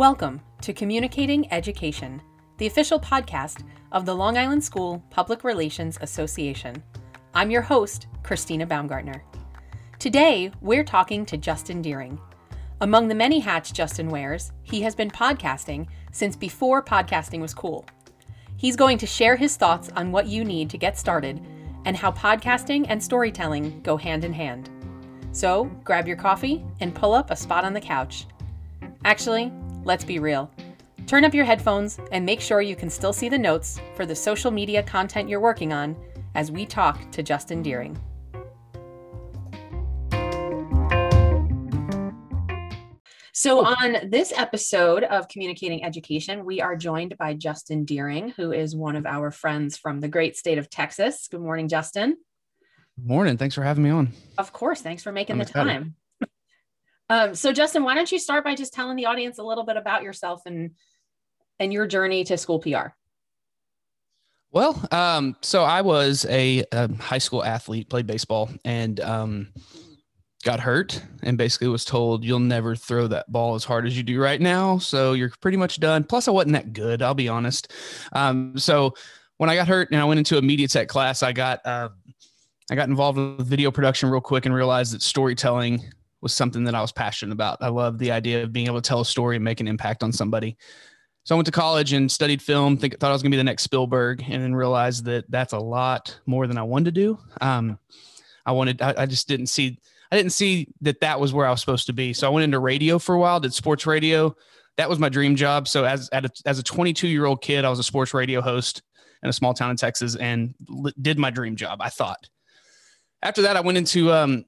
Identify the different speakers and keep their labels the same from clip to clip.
Speaker 1: Welcome to Communicating Education, the official podcast of the Long Island School Public Relations Association. I'm your host, Christina Baumgartner. Today, we're talking to Justin Deering. Among the many hats Justin wears, he has been podcasting since before podcasting was cool. He's going to share his thoughts on what you need to get started and how podcasting and storytelling go hand in hand. So, grab your coffee and pull up a spot on the couch. Actually, let's be real. Turn up your headphones and make sure you can still see the notes for the social media content you're working on as we talk to Justin Deering. So, on this episode of Communicating Education, we are joined by Justin Deering, who is one of our friends from the great state of Texas. Good morning, Justin.
Speaker 2: Morning. Thanks for having me on.
Speaker 1: Of course. Thanks for making I'm the excited. time. Um, so, Justin, why don't you start by just telling the audience a little bit about yourself and and your journey to school PR?
Speaker 2: Well, um, so I was a, a, high school athlete, played baseball, and um, got hurt, and basically was told you'll never throw that ball as hard as you do right now. So you're pretty much done. Plus, I wasn't that good. I'll be honest. Um, so when I got hurt and I went into a media tech class, I got uh, I got involved with video production real quick and realized that storytelling was something that I was passionate about. I love the idea of being able to tell a story and make an impact on somebody. So I went to college and studied film. Think thought I was gonna be the next Spielberg, and then realized that that's a lot more than I wanted to do. Um, I wanted. I, I just didn't see. I didn't see that that was where I was supposed to be. So I went into radio for a while. Did sports radio. That was my dream job. So as a, as a 22 year old kid, I was a sports radio host in a small town in Texas and did my dream job. I thought. After that, I went into um,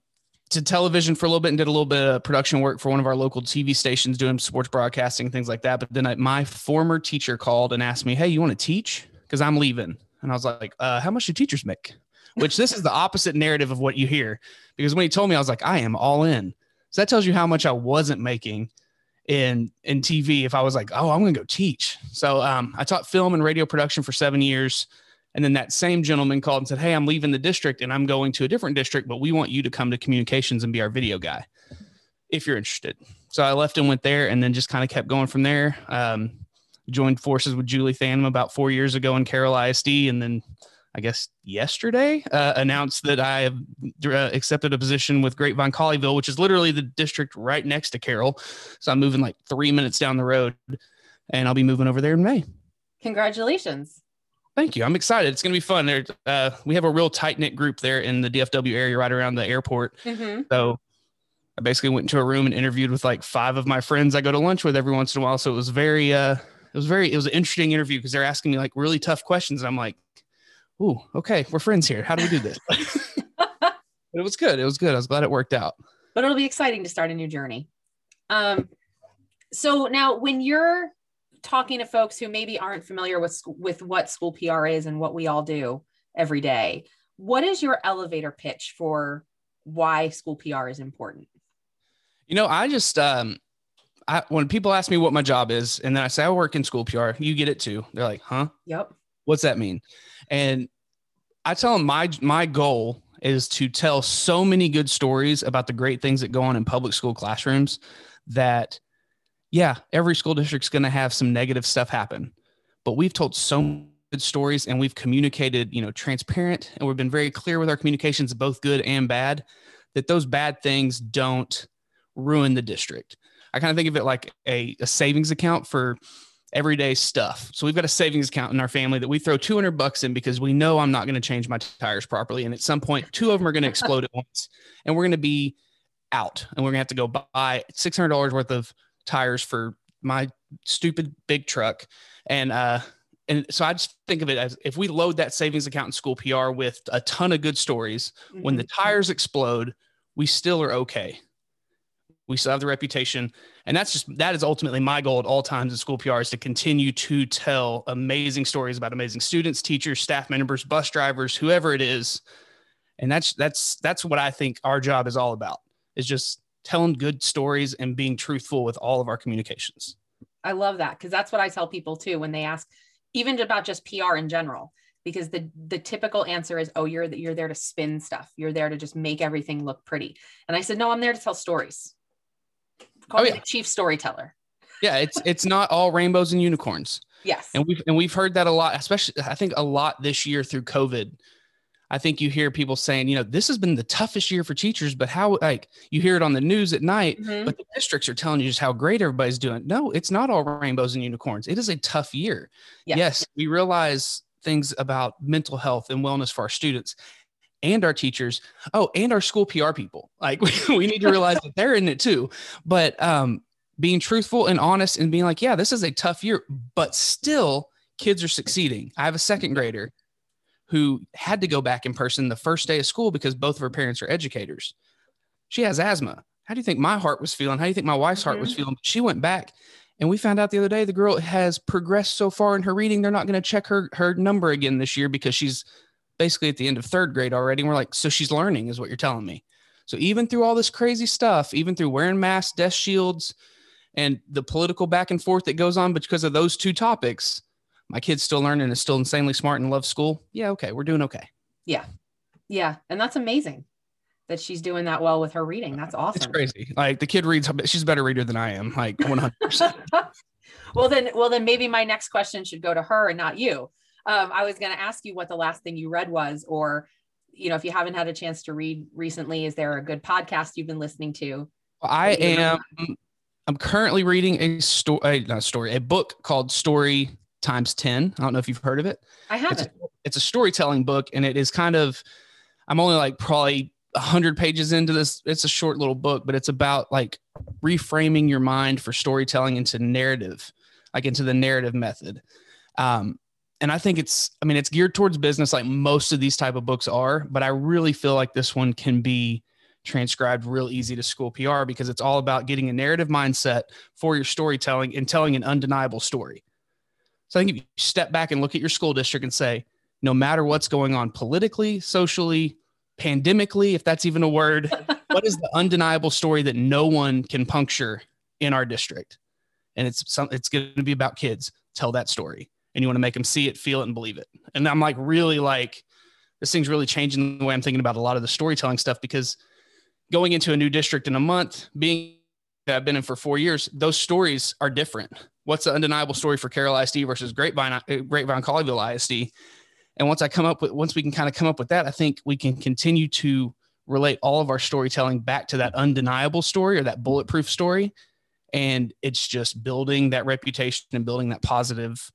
Speaker 2: to television for a little bit and did a little bit of production work for one of our local TV stations doing sports broadcasting, things like that. But then I, my former teacher called and asked me, Hey, you want to teach? Because I'm leaving. And I was like, uh, How much do teachers make? Which this is the opposite narrative of what you hear. Because when he told me, I was like, I am all in. So that tells you how much I wasn't making in in TV if I was like, oh, I'm gonna go teach. So um, I taught film and radio production for seven years. And then that same gentleman called and said, Hey, I'm leaving the district and I'm going to a different district, but we want you to come to communications and be our video guy if you're interested. So I left and went there and then just kind of kept going from there. Um, joined forces with Julie Thannum about four years ago in Carroll ISD. And then I guess yesterday uh, announced that I have uh, accepted a position with Grapevine Colleyville, which is literally the district right next to Carroll. So I'm moving like three minutes down the road and I'll be moving over there in May.
Speaker 1: Congratulations.
Speaker 2: Thank you. I'm excited. It's going to be fun. There, uh, we have a real tight knit group there in the DFW area, right around the airport. Mm-hmm. So I basically went into a room and interviewed with like five of my friends I go to lunch with every once in a while. So it was very, uh, it was very, it was an interesting interview because they're asking me like really tough questions. And I'm like, "Ooh, okay, we're friends here. How do we do this?" but it was good. It was good. I was glad it worked out.
Speaker 1: But it'll be exciting to start a new journey. Um, so now when you're talking to folks who maybe aren't familiar with with what school PR is and what we all do every day, what is your elevator pitch for why school PR is important?
Speaker 2: You know, I just um I when people ask me what my job is and then I say I work in school PR, you get it too. They're like, "Huh?
Speaker 1: Yep.
Speaker 2: What's that mean?" And I tell them my my goal is to tell so many good stories about the great things that go on in public school classrooms that yeah, every school district's going to have some negative stuff happen, but we've told so good stories and we've communicated, you know, transparent and we've been very clear with our communications, both good and bad, that those bad things don't ruin the district. I kind of think of it like a, a savings account for everyday stuff. So we've got a savings account in our family that we throw 200 bucks in because we know I'm not going to change my tires properly. And at some point, two of them are going to explode at once and we're going to be out and we're going to have to go buy $600 worth of tires for my stupid big truck. And, uh, and so I just think of it as if we load that savings account in school PR with a ton of good stories, mm-hmm. when the mm-hmm. tires explode, we still are okay. We still have the reputation. And that's just, that is ultimately my goal at all times in school PR is to continue to tell amazing stories about amazing students, teachers, staff members, bus drivers, whoever it is. And that's, that's, that's what I think our job is all about is just telling good stories and being truthful with all of our communications.
Speaker 1: I love that because that's what I tell people too when they ask, even about just PR in general, because the the typical answer is, "Oh, you're you're there to spin stuff. You're there to just make everything look pretty." And I said, "No, I'm there to tell stories. Call oh, me the chief storyteller."
Speaker 2: Yeah, it's it's not all rainbows and unicorns.
Speaker 1: Yes.
Speaker 2: And we've and we've heard that a lot, especially I think a lot this year through COVID. I think you hear people saying, you know, this has been the toughest year for teachers, but how like you hear it on the news at night,
Speaker 1: Mhm.
Speaker 2: but the districts are telling you just how great everybody's doing. No, it's not all rainbows and unicorns. It is a tough year.
Speaker 1: Yes.
Speaker 2: Yes, we realize things about mental health and wellness for our students and our teachers. Oh, and our school PR people. Like we, we need to realize that they're in it too. But um, being truthful and honest and being like, yeah, this is a tough year, but still kids are succeeding. I have a second grader who had to go back in person the first day of school because both of her parents are educators. She has asthma. How do you think my heart was feeling? How do you think my wife's heart was mm-hmm. feeling? She went back and we found out the other day the girl has progressed so far in her reading, they're not going to check her her number again this year because she's basically at the end of third grade already. And we're like, so she's learning, is what you're telling me. So even through all this crazy stuff, even through wearing masks, desk shields, and the political back and forth that goes on because of those two topics, my kid's still learning and is still insanely smart and loves school. Yeah, okay, we're doing okay.
Speaker 1: Yeah. Yeah. And that's amazing that she's doing that well with her reading. That's awesome.
Speaker 2: It's crazy. Like the kid reads, she's a better reader than I am, like 100%.
Speaker 1: well then well then maybe my next question should go to her and not you. Um, I was going to ask you what the last thing you read was, or you know, if you haven't had a chance to read recently, is there a good podcast you've been listening to?
Speaker 2: I am. I'm currently reading a story, not a story, a book called Story Times Ten. I don't know if you've heard of it.
Speaker 1: I
Speaker 2: It's
Speaker 1: haven't.
Speaker 2: a, it's a storytelling book, and it is kind of. I'm only like probably hundred pages into this. It's a short little book, but it's about like reframing your mind for storytelling into narrative, like into the narrative method. Um, and I think it's, I mean, it's geared towards business, like most of these type of books are. But I really feel like this one can be transcribed real easy to school PR because it's all about getting a narrative mindset for your storytelling and telling an undeniable story. So I think if you step back and look at your school district and say, no matter what's going on politically, socially, pandemically, if that's even a word, what is the undeniable story that no one can puncture in our district? And it's some, it's going to be about kids. Tell that story, and you want to make them see it, feel it, and believe it. And I'm like, really like, this thing's really changing the way I'm thinking about a lot of the storytelling stuff because going into a new district in a month, being that I've been in for four years, those stories are different. What's the undeniable story for Carroll ISD versus Grapevine, uh, Grapevine Colleyville ISD? And once I come up with, once we can kind of come up with that, I think we can continue to relate all of our storytelling back to that undeniable story or that bulletproof story. And it's just building that reputation and building that positive,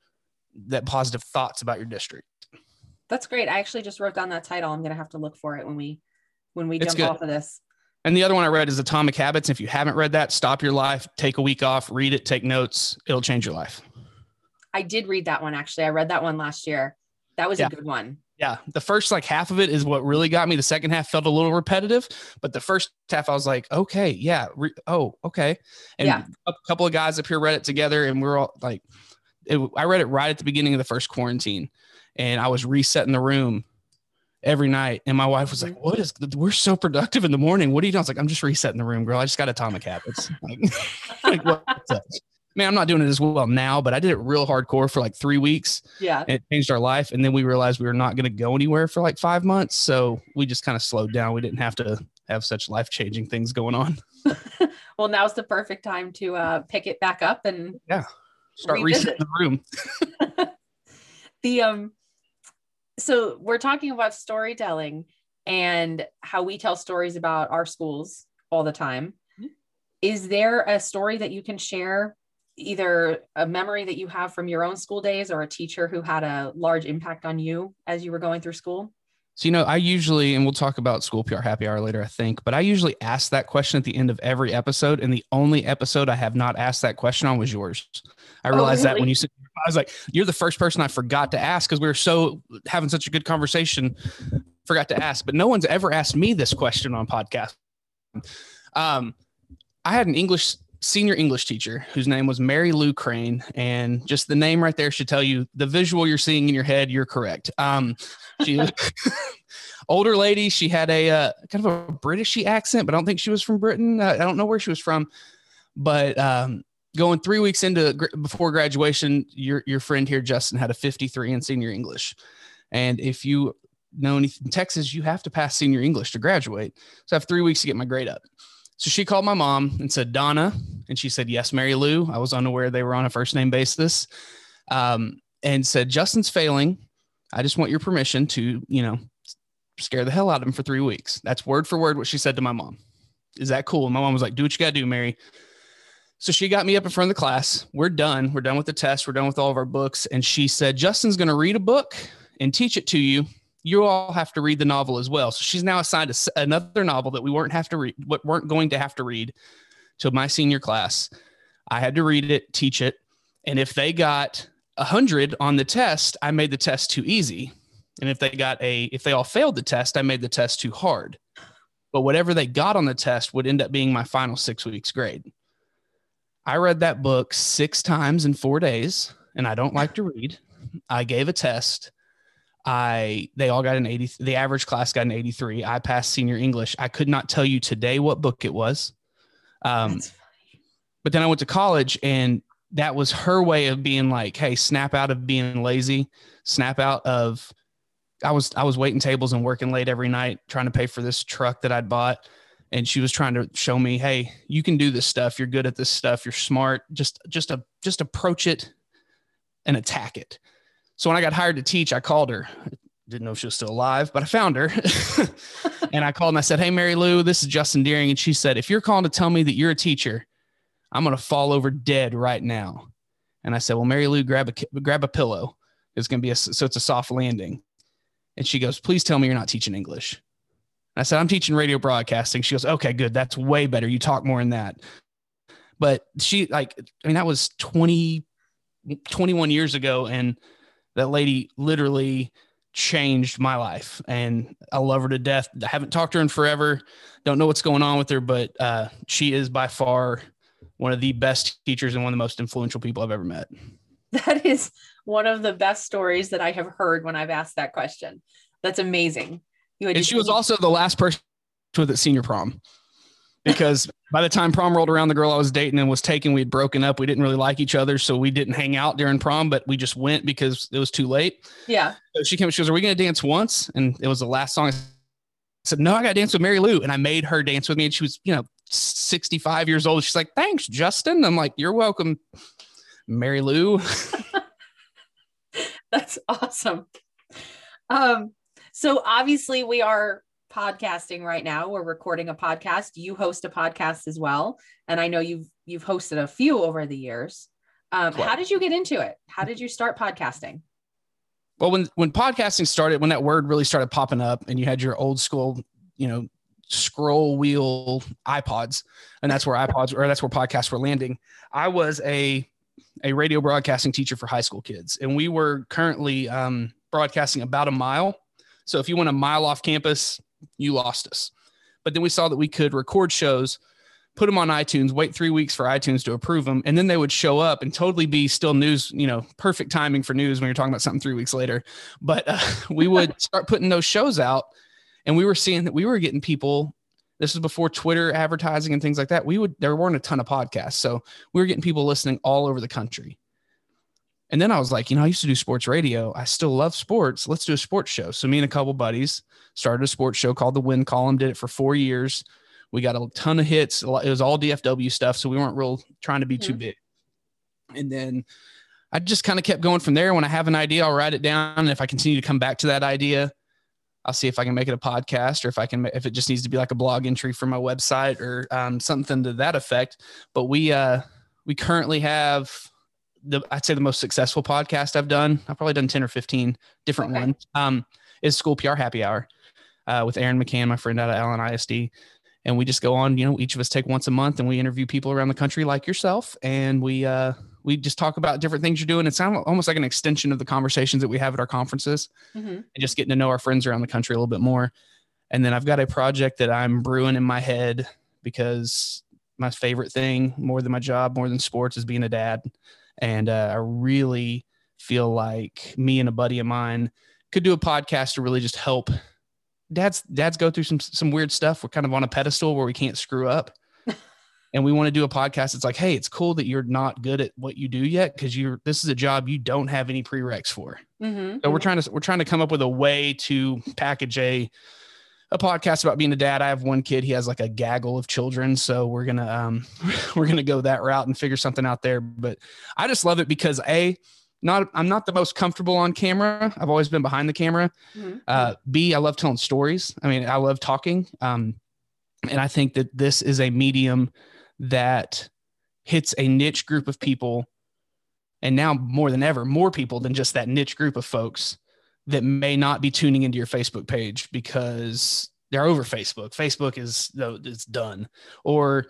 Speaker 2: that positive thoughts about your district.
Speaker 1: That's great. I actually just wrote down that title. I'm going to have to look for it when we when we
Speaker 2: It's
Speaker 1: jump
Speaker 2: good.
Speaker 1: off of this.
Speaker 2: And the other one I read is Atomic Habits. If you haven't read that, stop your life, take a week off, read it, take notes. It'll change your life.
Speaker 1: I did read that one actually. I read that one last year. That was
Speaker 2: Yeah.
Speaker 1: a good one.
Speaker 2: Yeah. The first like half of it is what really got me. The second half felt a little repetitive, but the first half I was like, okay, yeah. Re- oh, okay. And
Speaker 1: Yeah.
Speaker 2: a couple of guys up here read it together and we are all like, it, I read it right at the beginning of the first quarantine and I was resetting the room every night. And my wife was like, what is, we're so productive in the morning. What are you doing? I was like, I'm just resetting the room, girl. I just got atomic habits. Like, like what's up? Man, I'm not doing it as well now, but I did it real hardcore for like three weeks
Speaker 1: Yeah.
Speaker 2: it changed our life. And then we realized we were not going to go anywhere for like five months. So we just kind of slowed down. We didn't have to have such life changing things going on.
Speaker 1: Well, now's the perfect time to uh, pick it back up and yeah,
Speaker 2: Start
Speaker 1: Revisit.
Speaker 2: resetting the room.
Speaker 1: the um so we're talking about storytelling and how we tell stories about our schools all the time
Speaker 2: Mhm.
Speaker 1: is there a story that you can share either a memory that you have from your own school days or a teacher who had a large impact on you as you were going through school
Speaker 2: So, you know, I usually, and we'll talk about school PR happy hour later, I think, but I usually ask that question at the end of every episode. And the only episode I have not asked that question on was yours. I
Speaker 1: Oh,
Speaker 2: realized that when you said, I was like, you're the first person I forgot to ask because we were so having such a good conversation, forgot to ask. But no one's ever asked me this question on podcast. Um, I had an English senior English teacher whose name was Mary Lou Crane, and just the name right there should tell you the visual you're seeing in your head. You're correct. Um, she was older lady. She had a uh, kind of a Britishy accent, but I don't think she was from Britain. Uh, I don't know where she was from, but um, going three weeks into before graduation, your your friend here, Justin, had a 53 in senior English, and if you know anything in Texas, you have to pass senior English to graduate. So I have three weeks to get my grade up. So she called my mom and said, Donna. And she said, Yes, Mary Lou. I was unaware they were on a first name basis. Um, and said, Justin's failing. I just want your permission to, you know, scare the hell out of him for three weeks. That's word for word what she said to my mom. Is that cool? And my mom was like, Do what you got to do, Mary. So she got me up in front of the class. We're done. We're done with the test. We're done with all of our books. And she said, Justin's going to read a book and teach it to you. You all have to read the novel as well. So she's now assigned a, another novel that we weren't have to read, what weren't going to have to read to my senior class. I had to read it, teach it, and if they got a hundred on the test, I made the test too easy. And if they got a, if they all failed the test, I made the test too hard. But whatever they got on the test would end up being my final six weeks grade. I read that book six times in four days, and I don't like to read. I gave a test. I they all got an 80 the average class got an 83. I passed senior English. I could not tell you today what book it was. Um but then I went to college and that was her way of being like, hey, snap out of being lazy, snap out of I was I was waiting tables and working late every night trying to pay for this truck that I'd bought and she was trying to show me hey you can do this stuff. You're good at this stuff. You're smart. Just just a just approach it and attack it. So when i got hired to teach i called her. Didn't know if she was still alive but i found her. And i called and i said hey mary lou this is justin deering. And she said if you're calling to tell me that you're a teacher i'm going to fall over dead right now. And i said well mary lou grab a grab a pillow. It's going to be a so it's a soft landing. And she goes please tell me you're not teaching english I said, I'm teaching radio broadcasting. She goes, okay, good. That's way better. You talk more in that. But she, like, I mean, that was 20, 21 years ago. And that lady literally changed my life. And I love her to death. I haven't talked to her in forever. Don't know what's going on with her, but uh, she is by far one of the best teachers and one of the most influential people I've ever met.
Speaker 1: That is one of the best stories that I have heard when I've asked that question. That's amazing.
Speaker 2: And she was also the last person with at senior prom because by the time prom rolled around, the girl I was dating and was taken, we had broken up. We didn't really like each other, so we didn't hang out during prom, but we just went because it was too late.
Speaker 1: Yeah.
Speaker 2: So she came. She goes, "Are we going to dance once?" And it was the last song. I said, "No, I got to dance with Mary Lou," and I made her dance with me. And she was, you know, sixty-five years old. She's like, "Thanks, Justin." I'm like, "You're welcome, Mary Lou."
Speaker 1: That's awesome. Um, so obviously, we are podcasting right now. We're recording a podcast. You host a podcast as well, and I know you've you've hosted a few over the years. Um, how did you get into it? How did you start podcasting?
Speaker 2: Well, when when podcasting started, when that word really started popping up, and you had your old school, you know, scroll wheel iPods, and that's where iPods or that's where podcasts were landing. I was a a radio broadcasting teacher for high school kids, and we were currently um, broadcasting about a mile so if you went a mile off campus, you lost us. But then we saw that we could record shows, put them on iTunes, wait three weeks for iTunes to approve them, and then they would show up and totally be still news, you know, perfect timing for news when you're talking about something three weeks later. But uh, we would start putting those shows out, and we were seeing that we were getting people. This was before Twitter advertising and things like that. We would there weren't a ton of podcasts, so we were getting people listening all over the country. And then I was like, you know, I used to do sports radio. I still love sports. Let's do a sports show. So me and a couple buddies started a sports show called The Win Column. Did it for four years. We got a ton of hits. It was all DFW stuff, so we weren't real trying to be mm-hmm. too big. And then I just kind of kept going from there. When I have an idea, I'll write it down. And if I continue to come back to that idea, I'll see if I can make it a podcast or if I can, if it just needs to be like a blog entry for my website or um, something to that effect. But we, uh, we currently have the I'd say the most successful podcast I've done. I've probably done 10 or 15 different okay. ones. Um, is School PR Happy Hour uh, with Erin McCann, my friend out of Allen ISD. And we just go on, you know, each of us take once a month and we interview people around the country like yourself. And we, uh, we just talk about different things you're doing. It sounds almost like an extension of the conversations that we have at our conferences mm-hmm. and just getting to know our friends around the country a little bit more. And then I've got a project that I'm brewing in my head because my favorite thing more than my job, more than sports is being a dad. And uh, I really feel like me and a buddy of mine could do a podcast to really just help dads dads go through some some weird stuff. We're kind of on a pedestal where we can't screw up. and we want to do a podcast it's like hey it's cool that you're not good at what you do yet because you're this is a job you don't have any prereqs for mm-hmm. so we're trying to we're trying to come up with a way to package a a podcast about being a dad. I have one kid. He has like a gaggle of children, so we're gonna um we're gonna go that route and figure something out there. But I just love it because a not I'm not the most comfortable on camera. I've always been behind the camera. Mm-hmm. Uh, B I love telling stories. I mean, I love talking. Um, and I think that this is a medium that hits a niche group of people, and now more than ever, more people than just that niche group of folks that may not be tuning into your Facebook page because they're over Facebook. Facebook is it's done, or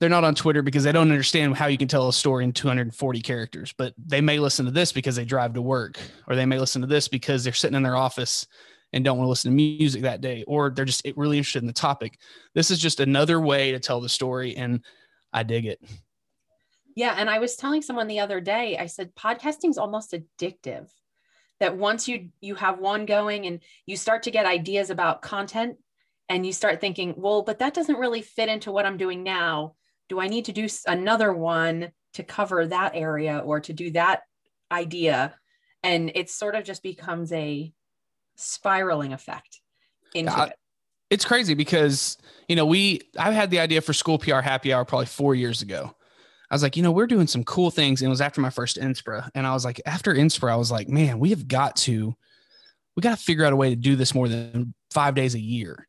Speaker 2: they're not on Twitter because they don't understand how you can tell a story in 240 characters. But they may listen to this because they drive to work, or they may listen to this because they're sitting in their office and don't want to listen to music that day, or they're just really interested in the topic. This is just another way to tell the story, and I dig it.
Speaker 1: Yeah, and I was telling someone the other day, I said podcasting is almost addictive that once you you have one going and you start to get ideas about content and you start thinking well but that doesn't really fit into what i'm doing now. Do i need to do another one to cover that area or to do that idea? And it sort of just becomes a spiraling effect into uh, it.
Speaker 2: It's crazy because you know we i've had the idea for school pr happy hour probably four years ago I was like, you know, we're doing some cool things. And it was after my first NSPRA. And I was like, after NSPRA, I was like, man, we have got to, we got to figure out a way to do this more than five days a year.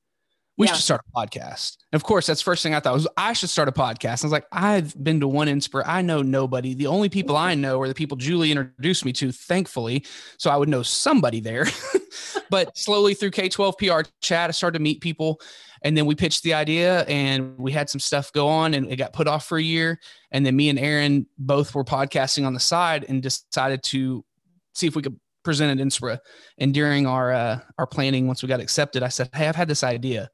Speaker 2: We yeah. should start a podcast. And of course, that's first thing I thought was I should start a podcast. I was like, I've been to one NSPRA. I know nobody. The only people I know are the people Julie introduced me to, thankfully. So I would know somebody there. but slowly through K 12 PR chat, I started to meet people and then we pitched the idea and we had some stuff go on and it got put off for a year. And then me and Erin both were podcasting on the side and decided to see if we could present at NSPRA. And during our uh, our planning, once we got accepted, I said, Hey, I've had this idea.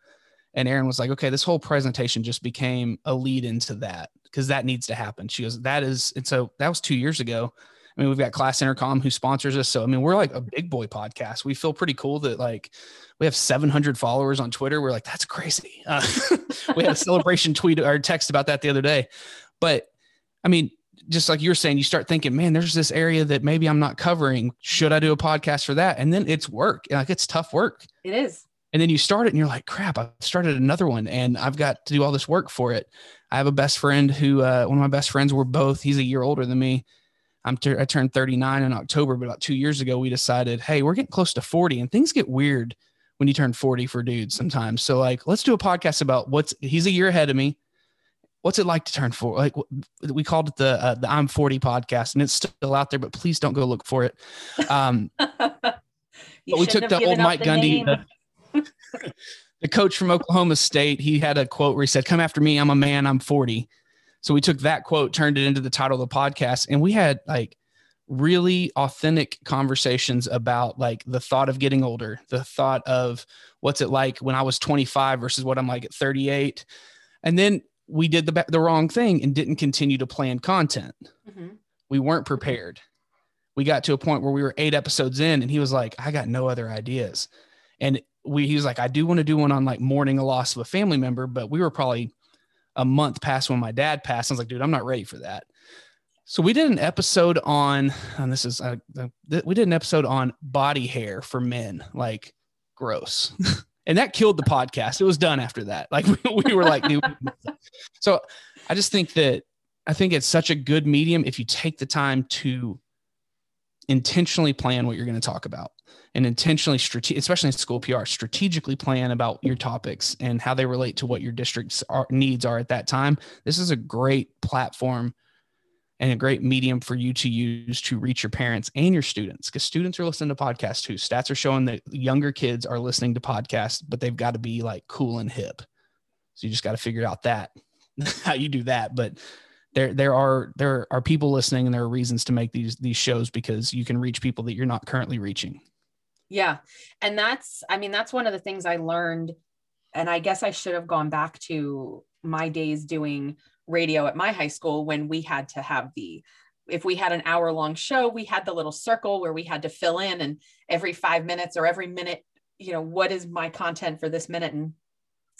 Speaker 2: And Erin was like, okay, this whole presentation just became a lead into that because that needs to happen. She goes, that is, and so that was two years ago. I mean, we've got Class Intercom who sponsors us. So, I mean, we're like a big boy podcast. We feel pretty cool that like we have 700 followers on Twitter. We're like, that's crazy. Uh, we had a celebration tweet or text about that the other day. But I mean, just like you're saying, you start thinking, man, there's this area that maybe I'm not covering. Should I do a podcast for that? And then it's work. Like it's tough work.
Speaker 1: It is.
Speaker 2: And then you start it and you're like, crap, I started another one and I've got to do all this work for it. I have a best friend who, uh, one of my best friends, we're both, he's a year older than me. I'm t- I turned 39 in October, but about two years ago, we decided, hey, we're getting close to 40 and things get weird when you turn 40 for dudes sometimes. So like, let's do a podcast about what's he's a year ahead of me. What's it like to turn 40? Like we called it the uh, the I'm 40 podcast, and it's still out there, but please don't go look for it. Um, but we took the old Mike Gundy, the, the coach from Oklahoma State. He had a quote where he said, "Come after me, I'm a man, I'm 40." So we took that quote, turned it into the title of the podcast, and we had like really authentic conversations about like the thought of getting older, the thought of what's it like when I was 25 versus what I'm like at 38. And then we did the the wrong thing and didn't continue to plan content. Mm-hmm. We weren't prepared. We got to a point where we were 8 episodes in and he was like, "I got no other ideas." And we he was like, "I do want to do one on like mourning a loss of a family member, but we were probably a month past when my dad passed. I was like, dude, I'm not ready for that. So we did an episode on, and this is, uh, we did an episode on body hair for men, like gross. and that killed the podcast. It was done after that. Like we, we were like, dude. so I just think that, I think it's such a good medium if you take the time to intentionally plan what you're going to talk about and intentionally especially in school PR, strategically plan about your topics and how they relate to what your district's are, needs are at that time. This is a great platform and a great medium for you to use to reach your parents and your students because students are listening to podcasts too. Stats are showing that younger kids are listening to podcasts, but they've got to be like cool and hip. So you just got to figure out that how you do that. But there there are there are people listening and there are reasons to make these these shows because you can reach people that you're not currently reaching.
Speaker 1: Yeah. And that's I mean that's one of the things I learned and I guess I should have gone back to my days doing radio at my high school when we had to have the if we had an hour long show we had the little circle where we had to fill in and every 5 minutes or every minute you know what is my content for this minute and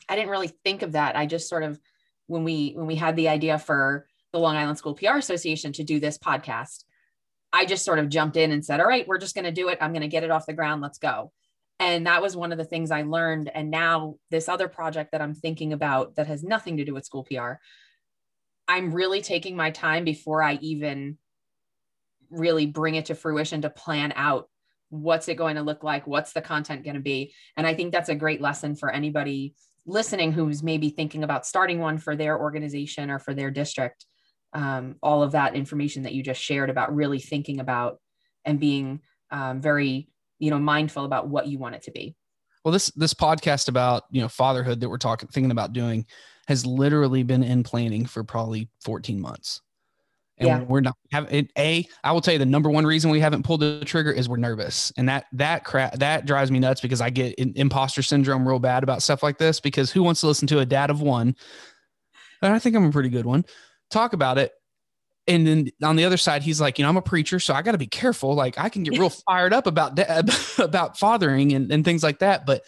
Speaker 1: I didn't really think of that I just sort of when we when we had the idea for the Long Island School PR Association to do this podcast I just sort of jumped in and said all right we're just going to do it. I'm going to get it off the ground. Let's go. And that was one of the things I learned. And now, this other project that I'm thinking about that has nothing to do with school PR, I'm really taking my time before I even really bring it to fruition to plan out what's it going to look like? What's the content going to be? And i think that's a great lesson for anybody listening who's maybe thinking about starting one for their organization or for their district um, all of that information that you just shared about really thinking about and being um, very you know mindful about what you want it to be.
Speaker 2: Well this this podcast about you know fatherhood that we're talking thinking about doing has literally been in planning for probably 14 months. And yeah. we're not have it a i will tell you the number one reason we haven't pulled the trigger is we're nervous. And that that crap that drives me nuts because i get in, imposter syndrome real bad about stuff like this because who wants to listen to a dad of one? And i think i'm a pretty good one talk about it and then on the other side he's like you know i'm a preacher so i got to be careful like i can get real fired up about dad, about fathering and, and things like that but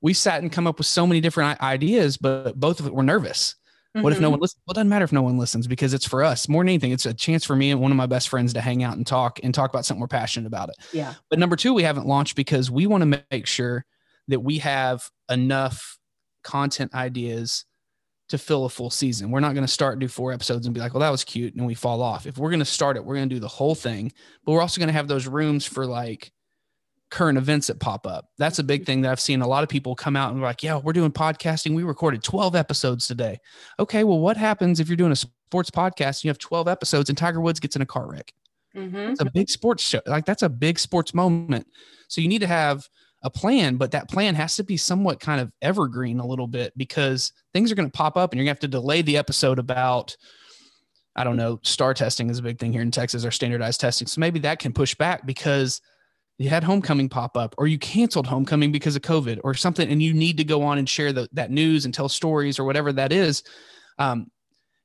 Speaker 2: we sat and come up with so many different ideas but both of it were nervous Mm-hmm. What if no mm-hmm. one listens? Well, it doesn't matter if no one listens because it's for us more than anything. It's a chance for me and one of my best friends to hang out and talk and talk about something we're passionate about it.
Speaker 1: Yeah.
Speaker 2: But number two, we haven't launched because we want to make sure that we have enough content ideas to fill a full season. We're not going to start do four episodes and be like, well, that was cute, and we fall off. If we're going to start it, we're going to do the whole thing. But we're also going to have those rooms for like current events that pop up. That's a big thing that I've seen a lot of people come out and like, yeah, we're doing podcasting. We recorded 12 episodes today. Okay, well, what happens if you're doing a sports podcast and you have 12 episodes and Tiger Woods gets in a car wreck? Mm-hmm. It's a big sports show. Like that's a big sports moment. So you need to have a plan, but that plan has to be somewhat kind of evergreen a little bit because things are going to pop up and you're going to have to delay the episode about I don't know, STAAR testing is a big thing here in Texas or standardized testing. So maybe that can push back because you had homecoming pop up or you canceled homecoming because of covid or something and you need to go on and share the, that news and tell stories or whatever that is um,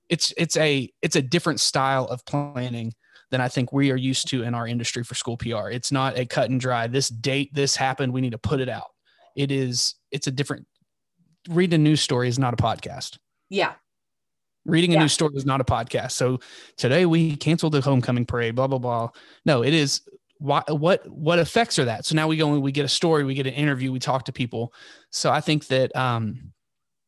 Speaker 2: it's it's a it's a different style of planning than i think we are used to in our industry for school pr it's not a cut and dry this date this happened we need to put it out it is it's a different reading a news story is not a podcast
Speaker 1: yeah
Speaker 2: reading a yeah. news story is not a podcast so today we canceled the homecoming parade blah blah blah no it is why, what what effects are that? So now we go and we get a story, we get an interview, we talk to people. So I think that um,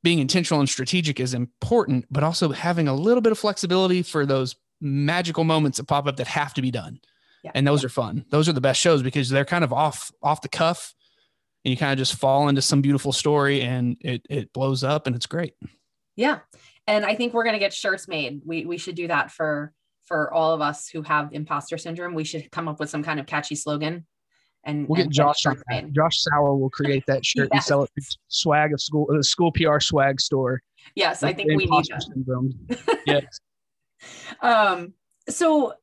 Speaker 2: being intentional and strategic is important, but also having a little bit of flexibility for those magical moments that pop up that have to be done. Yeah. And those yeah. are fun. Those are the best shows because they're kind of off off the cuff, and you kind of just fall into some beautiful story, and it it blows up, and it's great.
Speaker 1: Yeah, and I think we're gonna get shirts made. We we should do that for for all of us who have imposter syndrome. We should come up with some kind of catchy slogan. And
Speaker 2: we'll get and Josh. Josh Sauer will create that shirt yes. and sell it. Swag of school, the school PR swag store.
Speaker 1: Yes, I think we need that. Syndrome.
Speaker 2: yes.
Speaker 1: Um. So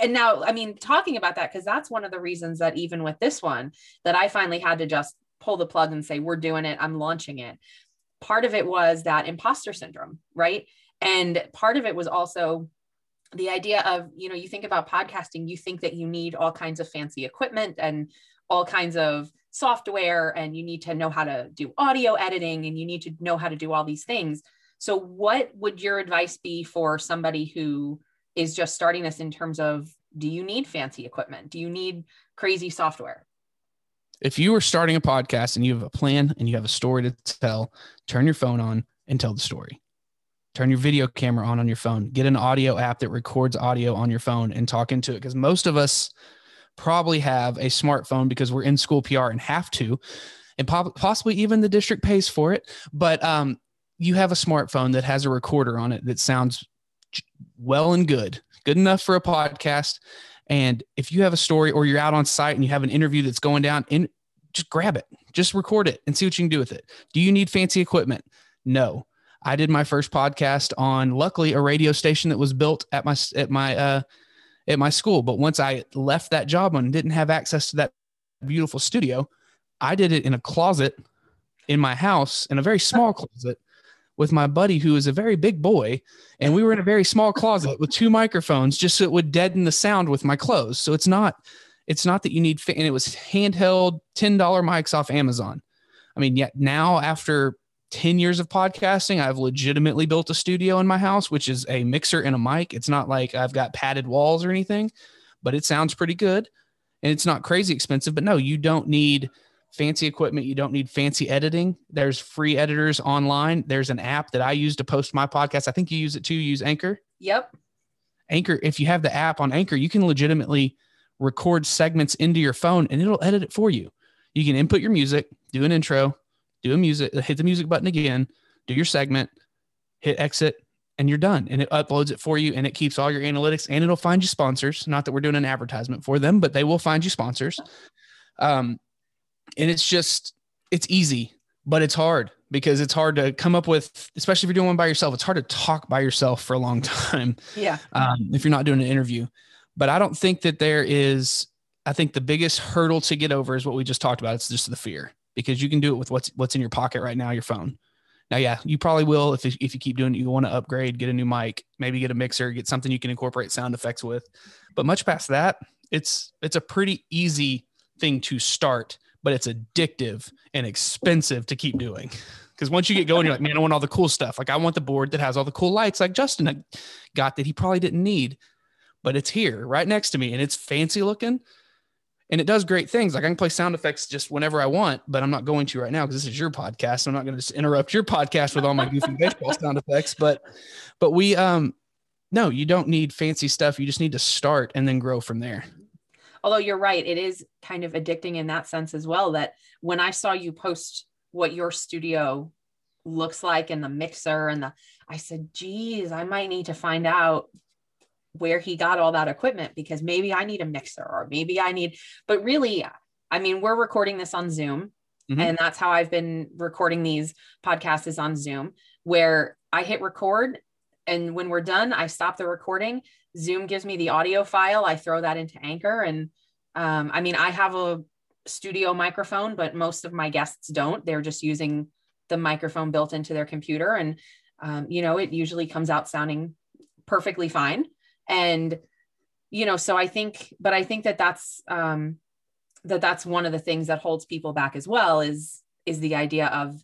Speaker 1: and now i mean talking about that because that's one of the reasons that even with this one that i finally had to just pull the plug and say we're doing it. I'm launching it. Part of it was that imposter syndrome right? And part of it was also the idea of you know you think about podcasting you think that you need all kinds of fancy equipment and all kinds of software and you need to know how to do audio editing and you need to know how to do all these things so what would your advice be for somebody who is just starting this in terms of do you need fancy equipment? Do you need crazy software?
Speaker 2: If you are starting a podcast and you have a plan and you have a story to tell turn your phone on and tell the story. Turn your video camera on on your phone. Get an audio app that records audio on your phone and talk into it because most of us probably have a smartphone because we're in school pr and have to and possibly even the district pays for it. But um, you have a smartphone that has a recorder on it that sounds well and good good enough for a podcast. And if you have a story or you're out on site and you have an interview that's going down in just grab it. Just record it and see what you can do with it. Do you need fancy equipment? No. I did my first podcast on luckily a radio station that was built at my at my uh at my school. But once I left that job and didn't have access to that beautiful studio, I did it in a closet in my house in a very small closet with my buddy who is a very big boy and we were in a very small closet with two microphones just so it would deaden the sound with my clothes so it's not it's not that you need and it was handheld $10 mics off amazon i mean yet now after 10 years of podcasting, I've legitimately built a studio in my house, which is a mixer and a mic. It's not like I've got padded walls or anything, but it sounds pretty good and it's not crazy expensive. But no, you don't need fancy equipment. You don't need fancy editing. There's free editors online. There's an app that I use to post my podcast. I think you use it too. You use Anchor.
Speaker 1: Yep.
Speaker 2: Anchor, if you have the app on Anchor, you can legitimately record segments into your phone and it'll edit it for you. You can input your music, do an intro, do a music, hit the music button again, do your segment, hit exit, and you're done. And it uploads it for you and it keeps all your analytics and it'll find you sponsors. Not that we're doing an advertisement for them, but they will find you sponsors. Um, and it's just, it's easy, but it's hard because it's hard to come up with, especially if you're doing one by yourself. It's hard to talk by yourself for a long time.
Speaker 1: Yeah.
Speaker 2: Um, if you're not doing an interview, but I don't think that there is. I think the biggest hurdle to get over is what we just talked about. It's just the fear because you can do it with what's what's in your pocket right now, your phone. Now, yeah, you probably will if if you keep doing it. You want to upgrade, get a new mic, maybe get a mixer, get something you can incorporate sound effects with. But much past that, it's it's a pretty easy thing to start, but it's addictive and expensive to keep doing. Because once you get going, you're like, man, I want all the cool stuff. Like I want the board that has all the cool lights, like Justin got that he probably didn't need, but it's here right next to me and it's fancy looking and it does great things. Like I can play sound effects just whenever I want, but I'm not going to right now because this is your podcast. I'm not going to just interrupt your podcast with all my goofy baseball sound effects. But, but we, um, no, you don't need fancy stuff. You just need to start and then grow from there.
Speaker 1: Although you're right, it is kind of addicting in that sense as well. That when I saw you post what your studio looks like and the mixer and the, I said, geez, I might need to find out where he got all that equipment because maybe I need a mixer or maybe I need, but really, I mean, we're recording this on Zoom. Mm-hmm. And that's how I've been recording these podcasts is on Zoom, where I hit record. And when we're done, I stop the recording. Zoom gives me the audio file. I throw that into Anchor. And um, I mean, I have a studio microphone, but most of my guests don't. They're just using the microphone built into their computer. And, um, you know, it usually comes out sounding perfectly fine and you know so i think but i think that that's um that that's one of the things that holds people back as well is is the idea of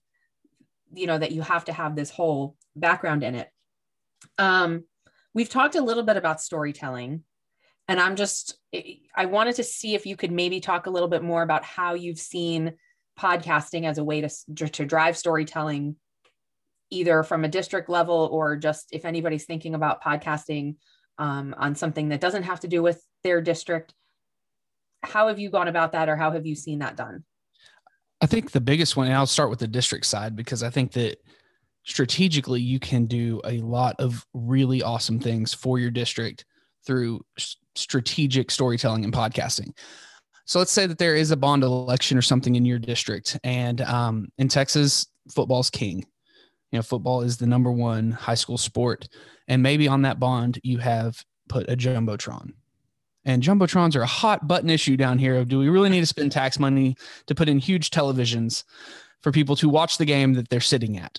Speaker 1: you know that you have to have this whole background in it um we've talked a little bit about storytelling and i'm just i wanted to see if you could maybe talk a little bit more about how you've seen podcasting as a way to to drive storytelling either from a district level or just if anybody's thinking about podcasting um, on something that doesn't have to do with their district. How have you gone about that, or how have you seen that done?
Speaker 2: I think the biggest one, and I'll start with the district side because I think that strategically you can do a lot of really awesome things for your district through strategic storytelling and podcasting. So let's say that there is a bond election or something in your district, and um, in Texas, football's king. You know, football is the number one high school sport. And maybe on that bond, you have put a Jumbotron. And Jumbotrons are a hot button issue down here of do we really need to spend tax money to put in huge televisions for people to watch the game that they're sitting at?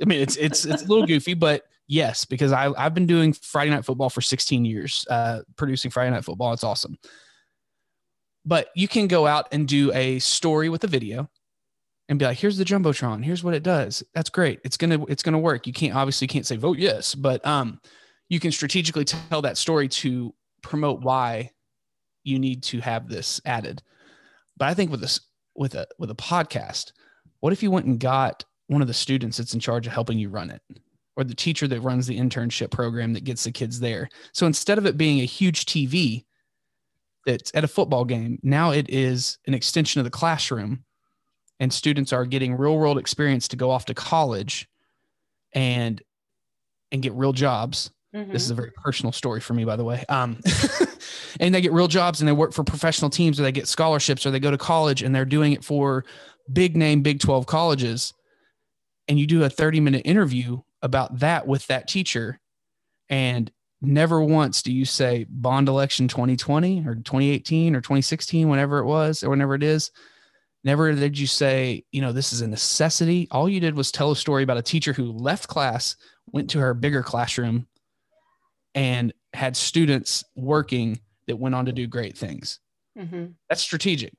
Speaker 2: I mean, it's it's it's a little goofy, but yes, because I I've been doing Friday night football for 16 years, uh, producing Friday night football. It's awesome. But you can go out and do a story with a video and be like, here's the jumbotron. Here's what it does. That's great. It's gonna it's gonna work. You can't obviously can't say vote yes, but um, you can strategically tell that story to promote why you need to have this added. But I think with this with a with a podcast, what if you went and got one of the students that's in charge of helping you run it? Or the teacher that runs the internship program that gets the kids there. So instead of it being a huge TV that's at a football game, now it is an extension of the classroom and students are getting real world experience to go off to college and and get real jobs mm-hmm. this is a very personal story for me by the way um, and they get real jobs and they work for professional teams or they get scholarships or they go to college and they're doing it for big name big 12 colleges and you do a 30 minute interview about that with that teacher and never once do you say bond election 2020 or 2018 or 2016 whenever it was or whenever it is Never did you say, you know, this is a necessity. All you did was tell a story about a teacher who left class, went to her bigger classroom, and had students working that went on to do great things. Mm-hmm. That's strategic.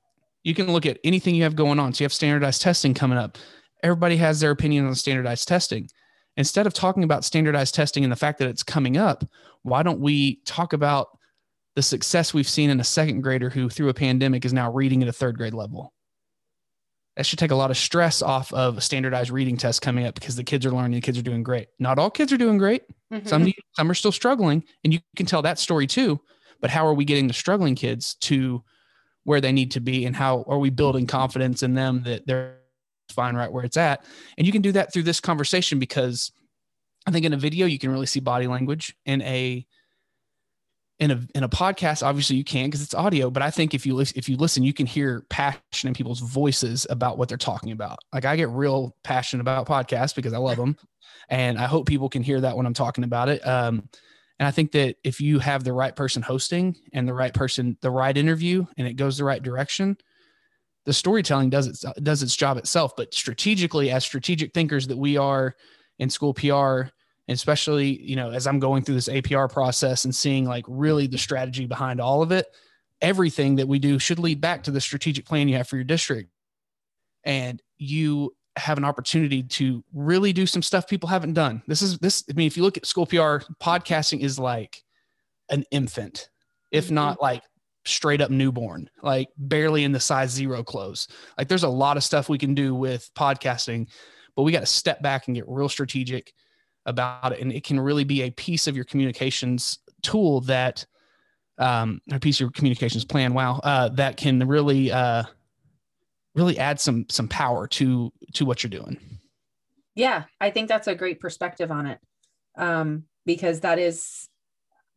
Speaker 2: You can look at anything you have going on. So you have standardized testing coming up. Everybody has their opinion on standardized testing. Instead of talking about standardized testing and the fact that it's coming up, why don't we talk about the success we've seen in a second grader who, through a pandemic, is now reading at a third grade level? that should take a lot of stress off of a standardized reading test coming up because the kids are learning, the kids are doing great. Not all kids are doing great. Mm-hmm. Some need, some are still struggling, and you can tell that story too. But how are we getting the struggling kids to where they need to be, and how are we building confidence in them that they're fine right where it's at? And you can do that through this conversation because I think in a video you can really see body language. In a in a in a podcast obviously you can because it's audio but i think if you if you listen you can hear passion in people's voices about what they're talking about like i get real passionate about podcasts because i love them and i hope people can hear that when i'm talking about it um, and i think that if you have the right person hosting and the right person the right interview and it goes the right direction the storytelling does its does its job itself but strategically as strategic thinkers that we are in school pr especially you know as i'm going through this apr process and seeing like really the strategy behind all of it everything that we do should lead back to the strategic plan you have for your district and you have an opportunity to really do some stuff people haven't done this is this i mean if you look at school pr podcasting is like an infant if mm-hmm. not like straight up newborn like barely in the size zero clothes. Like there's a lot of stuff we can do with podcasting but we got to step back and get real strategic about it. And it can really be a piece of your communications tool that um, a piece of your communications plan wow uh, that can really uh, really add some some power to to what you're doing.
Speaker 1: Yeah i think that's a great perspective on it um, because that is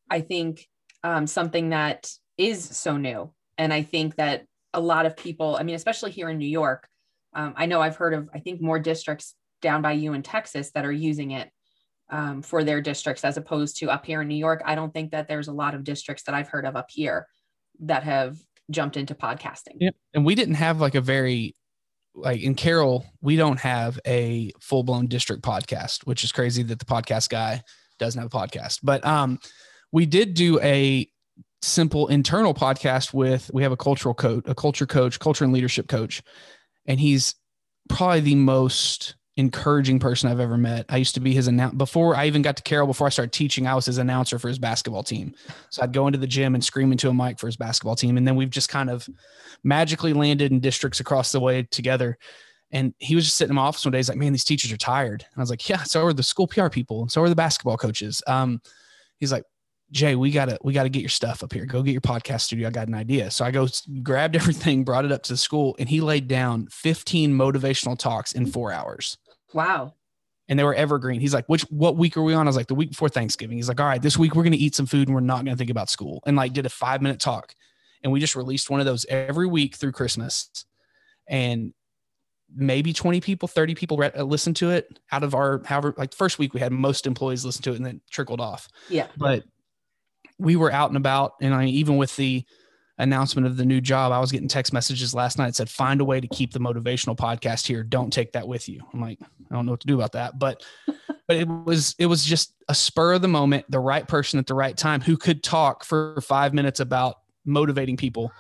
Speaker 1: i think um, something that is so new and i think that a lot of people i mean especially here in new york um, i know i've heard of i think more districts down by you in texas that are using it um, for their districts as opposed to up here in New York. I don't think that there's a lot of districts that I've heard of up here that have jumped into podcasting.
Speaker 2: Yeah. And we didn't have like a very like in Carroll, we don't have a full blown district podcast, which is crazy that the podcast guy doesn't have a podcast. But um, we did do a simple internal podcast with we have a cultural coach, a culture coach, culture and leadership coach, and he's probably the most encouraging person I've ever met. I used to be his announcer before I even got to Carroll. Before I started teaching, I was his announcer for his basketball team. So I'd go into the gym and scream into a mic for his basketball team, and then we've just kind of magically landed in districts across the way together. And he was just sitting in my office one day. He's like, "Man, these teachers are tired." And I was like, "Yeah, so are the school PR people, and so are the basketball coaches." Um, he's like, Jay, we gotta we gotta get your stuff up here. Go get your podcast studio. I got an idea. So I go grabbed everything, brought it up to the school, and he laid down 15 motivational talks in four hours.
Speaker 1: Wow.
Speaker 2: And they were evergreen. He's like, which what week are we on? I was like, the week before Thanksgiving. He's like, all right, this week we're gonna eat some food and we're not gonna think about school. And like did a five minute talk. And we just released one of those every week through Christmas. And maybe 20 people, 30 people re- uh, listened to it out of our, however, like the first week we had most employees listen to it and then trickled off.
Speaker 1: Yeah.
Speaker 2: But we were out and about. And I even with the, announcement of the new job, I was getting text messages last night said, find a way to keep the motivational podcast here. Don't take that with you. I'm like, I don't know what to do about that. But but it was it was just a spur of the moment, the right person at the right time who could talk for five minutes about motivating people.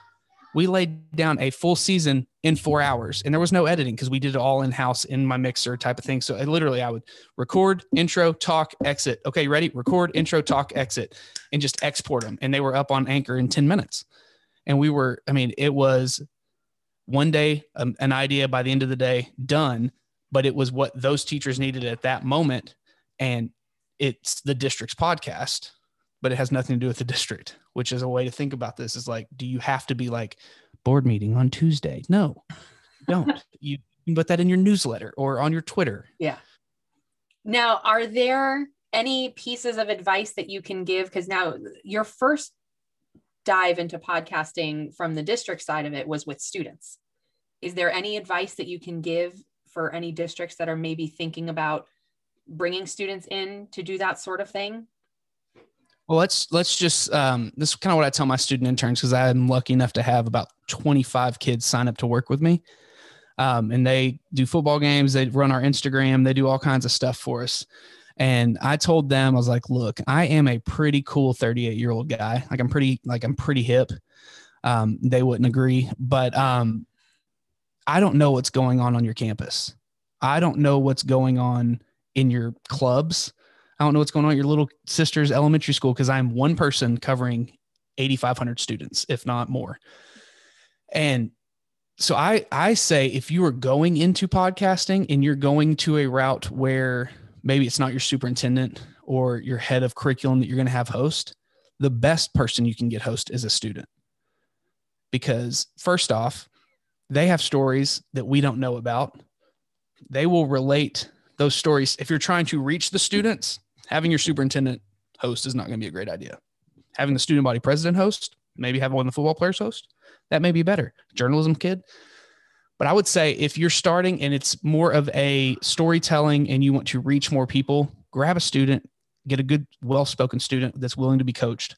Speaker 2: We laid down a full season in four hours and there was no editing because we did it all in house in my mixer type of thing. So I literally I would record, intro, talk, exit. Okay, ready? Record, intro, talk, exit, and just export them. And they were up on Anchor in 10 minutes and we were i mean it was one day um, an idea by the end of the day done but it was what those teachers needed at that moment and it's the district's podcast but it has nothing to do with the district which is a way to think about this is like do you have to be like board meeting on tuesday. No don't. You can put that in your newsletter or on your twitter.
Speaker 1: Yeah. Now are there any pieces of advice that you can give? Because now your first dive into podcasting from the district side of it was with students. Is there any advice that you can give for any districts that are maybe thinking about bringing students in to do that sort of thing?
Speaker 2: Well, let's let's just um, this is kind of what I tell my student interns because I'm lucky enough to have about 25 kids sign up to work with me, um, and they do football games, they run our Instagram, they do all kinds of stuff for us. And I told them, I was like, look, I am a pretty cool 38 year old guy. Like I'm pretty, like I'm pretty hip. Um, they wouldn't agree, but um, I don't know what's going on on your campus. I don't know what's going on in your clubs. I don't know what's going on at your little sister's elementary school because I'm one person covering 8,500 students, if not more. And so I I say if you are going into podcasting and you're going to a route where maybe it's not your superintendent or your head of curriculum that you're going to have host, the best person you can get host is a student. Because first off, they have stories that we don't know about. They will relate those stories. If you're trying to reach the students, having your superintendent host is not going to be a great idea. Having the student body president host, maybe have one of the football players host, that may be better. Journalism kid. But I would say if you're starting and it's more of a storytelling and you want to reach more people, grab a student, get a good, well spoken student that's willing to be coached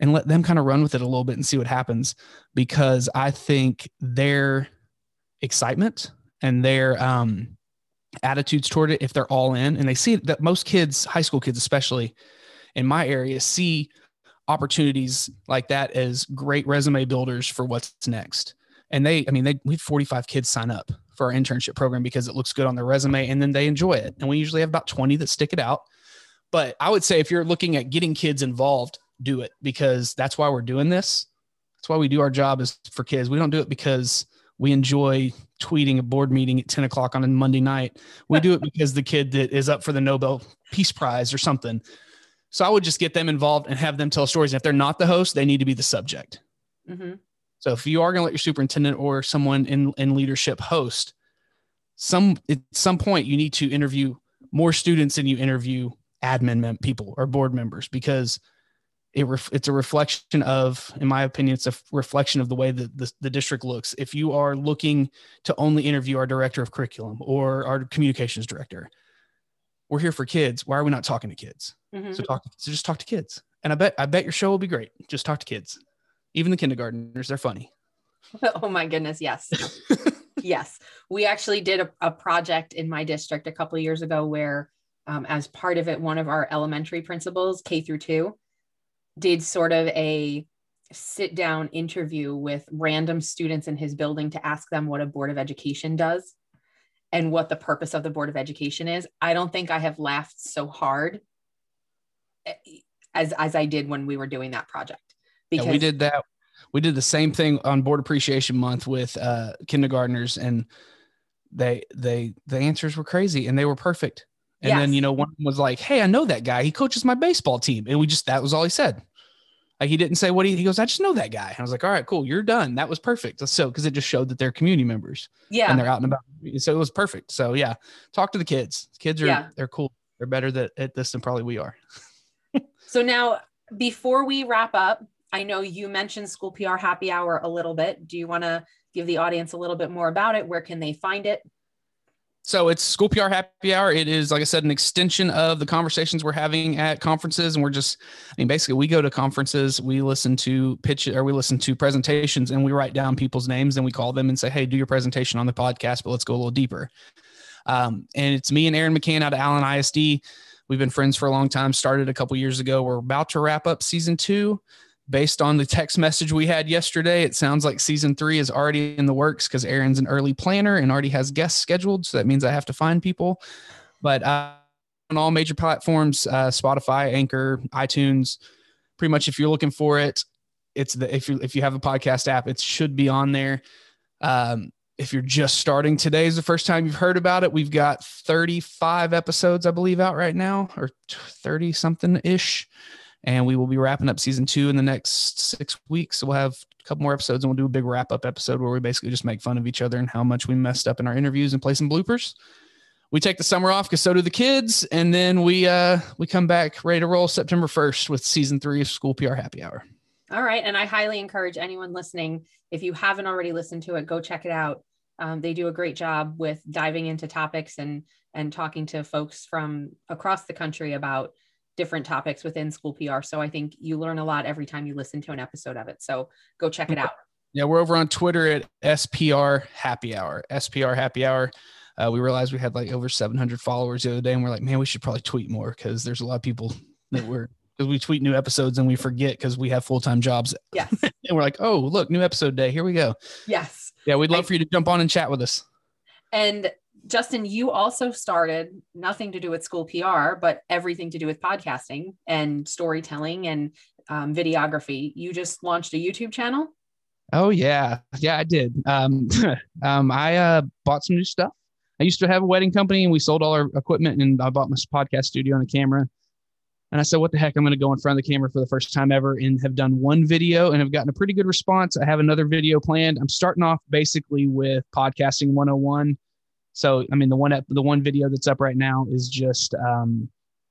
Speaker 2: and let them kind of run with it a little bit and see what happens. Because I think their excitement and their um, attitudes toward it, if they're all in and they see that most kids, high school kids especially in my area, see opportunities like that as great resume builders for what's next. And they, I mean, they we have 45 kids sign up for our internship program because it looks good on their resume and then they enjoy it. And we usually have about 20 that stick it out. But I would say if you're looking at getting kids involved, do it because that's why we're doing this. That's why we do our job is for kids. We don't do it because we enjoy tweeting a board meeting at 10 o'clock on a Monday night. We do it because the kid that is up for the Nobel Peace Prize or something so I would just get them involved and have them tell stories. And if they're not the host, they need to be the subject. Mm-hmm. So if you are going to let your superintendent or someone in, in leadership host, some at some point you need to interview more students than you interview admin mem- people or board members because it ref- it's a reflection of, in my opinion, it's a reflection of the way that the, the district looks. If you are looking to only interview our director of curriculum or our communications director, we're here for kids. Why are we not talking to kids? Mm-hmm. So talk. So just talk to kids. And I bet I bet your show will be great. Just talk to kids. Even the kindergartners, they're funny.
Speaker 1: oh my goodness, yes. yes. We actually did a, a, project in my district a couple of years ago where um, as part of it, one of our elementary principals, K through two, did sort of a sit down interview with random students in his building to ask them what a board of education does and what the purpose of the board of education is. I don't think I have laughed so hard as as I did when we were doing that project.
Speaker 2: Because yeah, we did that. We did the same thing on Board Appreciation Month with uh, kindergartners, and they they the answers were crazy and they were perfect. And yes. then you know one was like, "Hey, I know that guy. He coaches my baseball team," and we just that was all he said. Like he didn't say what he he goes. I just know that guy. And I was like, all right, cool, you're done. That was perfect. So because it just showed that they're community members.
Speaker 1: Yeah,
Speaker 2: and they're out and about. So it was perfect. So yeah, talk to the kids. Kids are yeah. they're cool. They're better that, at this than probably we are.
Speaker 1: So now, before we wrap up, I know you mentioned School PR Happy Hour a little bit. Do you want to give the audience a little bit more about it? Where can they find it?
Speaker 2: So it's School PR Happy Hour. It is, like I said, an extension of the conversations we're having at conferences. And we're just, I mean, basically, we go to conferences, we listen to pitch or we listen to presentations and we write down people's names and we call them and say, hey, do your presentation on the podcast, but let's go a little deeper. Um, and it's me and Erin McCann out of Allen ISD. We've been friends for a long time, started a couple years ago. We're about to wrap up season two. Based on the text message we had yesterday, it sounds like season three is already in the works because Erin's an early planner and already has guests scheduled. So that means I have to find people. But uh, on all major platforms, uh, Spotify, Anchor, iTunes, pretty much if you're looking for it, it's the if you if you have a podcast app, it should be on there. Um, if you're just starting today is the first time you've heard about it, we've got 35 episodes, I believe, out right now, or 30 something ish. And we will be wrapping up season two in the next six weeks. So we'll have a couple more episodes and we'll do a big wrap up episode where we basically just make fun of each other and how much we messed up in our interviews and play some bloopers. We take the summer off because so do the kids, and then we uh we come back ready to roll September 1st with season three of School PR Happy Hour.
Speaker 1: All right. And I highly encourage anyone listening, if you haven't already listened to it, go check it out. Um, they do a great job with diving into topics and and talking to folks from across the country about different topics within school PR. So I think you learn a lot every time you listen to an episode of it. So go check it out.
Speaker 2: Yeah, we're over on Twitter at SPR Happy Hour. SPR Happy Hour. Uh, we realized we had like over 700 followers the other day, and we're like, man, we should probably tweet more because there's a lot of people that were because we tweet new episodes and we forget because we have full time jobs.
Speaker 1: Yes.
Speaker 2: and we're like, oh, look, new episode day. Here we go.
Speaker 1: Yes.
Speaker 2: Yeah, we'd love I, for you to jump on and chat with us.
Speaker 1: And Justin, you also started nothing to do with school PR, but everything to do with podcasting and storytelling and um, videography. You just launched a YouTube channel.
Speaker 2: Oh yeah, yeah, I did. Um, um, I uh, bought some new stuff. I used to have a wedding company, and we sold all our equipment, and I bought my podcast studio and a camera. And I said, "What the heck? I'm going to go in front of the camera for the first time ever," and have done one video and have gotten a pretty good response. I have another video planned. I'm starting off basically with podcasting 101. So, I mean, the one the one video that's up right now is just um,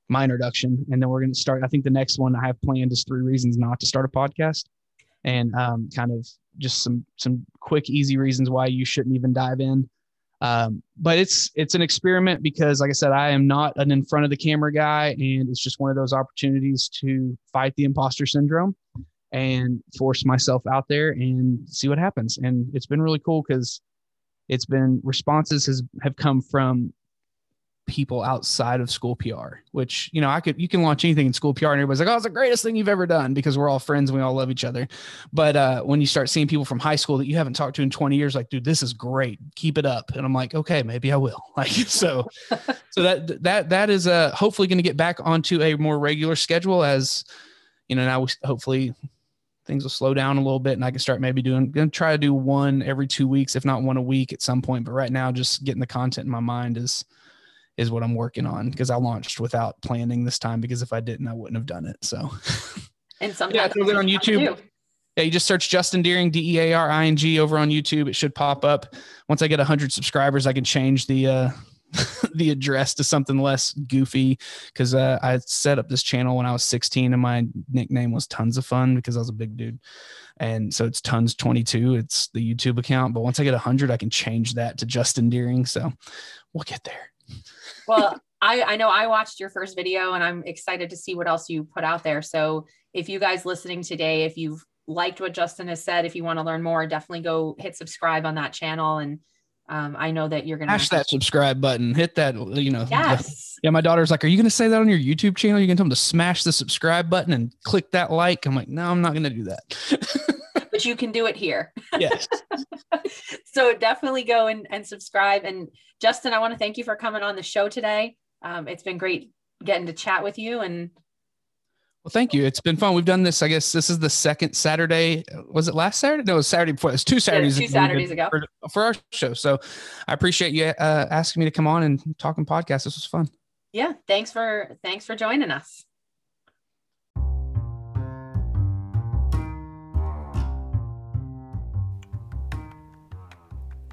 Speaker 2: my introduction, and then we're going to start. I think the next one I have planned is three reasons not to start a podcast, and um, kind of just some some quick, easy reasons why you shouldn't even dive in. Um, but it's it's an experiment because, like I said, I am not an in front of the camera guy, and it's just one of those opportunities to fight the imposter syndrome and force myself out there and see what happens. And it's been really cool because it's been responses has have come from people outside of school PR, which, you know, I could, you can launch anything in school PR and everybody's like, oh, it's the greatest thing you've ever done because we're all friends and we all love each other. But uh, when you start seeing people from high school that you haven't talked to in 20 years, like, dude, this is great. Keep it up. And I'm like, okay, maybe I will. Like, so, so that, that, that is uh, hopefully going to get back onto a more regular schedule as, you know, now we hopefully things will slow down a little bit and I can start maybe doing gonna try to do one every two weeks, if not one a week at some point. But right now, just getting the content in my mind is is what I'm working on because I launched without planning this time because if I didn't, I wouldn't have done it. So
Speaker 1: and sometimes
Speaker 2: yeah, on YouTube. Yeah, you just search Justin Dearing D E A R I N G over on YouTube. It should pop up. Once I get 100 subscribers, I can change the uh, the address to something less goofy because uh, I set up this channel when I was 16 and my nickname was Tons of Fun because I was a big dude. And so it's Tons 22. It's the YouTube account. But once I get 100, I can change that to Justin Dearing. So we'll get there
Speaker 1: well, I, I know I watched your first video and I'm excited to see what else you put out there. So if you guys listening today, if you've liked what Justin has said, if you want to learn more, definitely go hit subscribe on that channel. And um, I know that you're going to
Speaker 2: mash that subscribe button, hit that, you know.
Speaker 1: Yes.
Speaker 2: Yeah. My daughter's like, are you going to say that on your YouTube channel? You're going to tell them to smash the subscribe button and click that like. I'm like, no, I'm not going to do that.
Speaker 1: but you can do it here.
Speaker 2: Yes.
Speaker 1: so definitely go and, and subscribe. And Justin, I want to thank you for coming on the show today. Um, it's been great getting to chat with you and
Speaker 2: well, thank you. It's been fun. We've done this. I guess this is the second Saturday. Was it last Saturday? No, it was Saturday before. It was two Saturdays.
Speaker 1: Yeah, two Saturdays ago
Speaker 2: for, for, our show. So I appreciate you uh, asking me to come on and talking podcast. This was fun.
Speaker 1: Yeah. Thanks for thanks for joining us.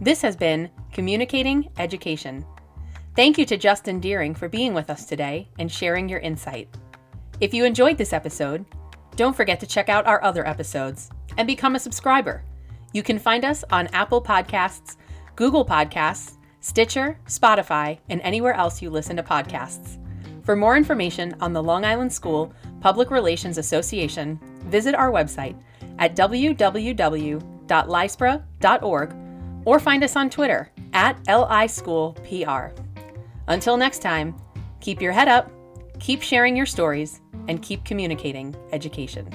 Speaker 1: This has been Communicating Education. Thank you to Justin Dearing for being with us today and sharing your insight. If you enjoyed this episode, don't forget to check out our other episodes and become a subscriber. You can find us on Apple Podcasts, Google Podcasts, Stitcher, Spotify, and anywhere else you listen to podcasts. For more information on the Long Island School Public Relations Association, visit our website at www.lispra.org or find us on Twitter at LISchoolPR. Until next time, keep your head up, keep sharing your stories, and keep communicating education.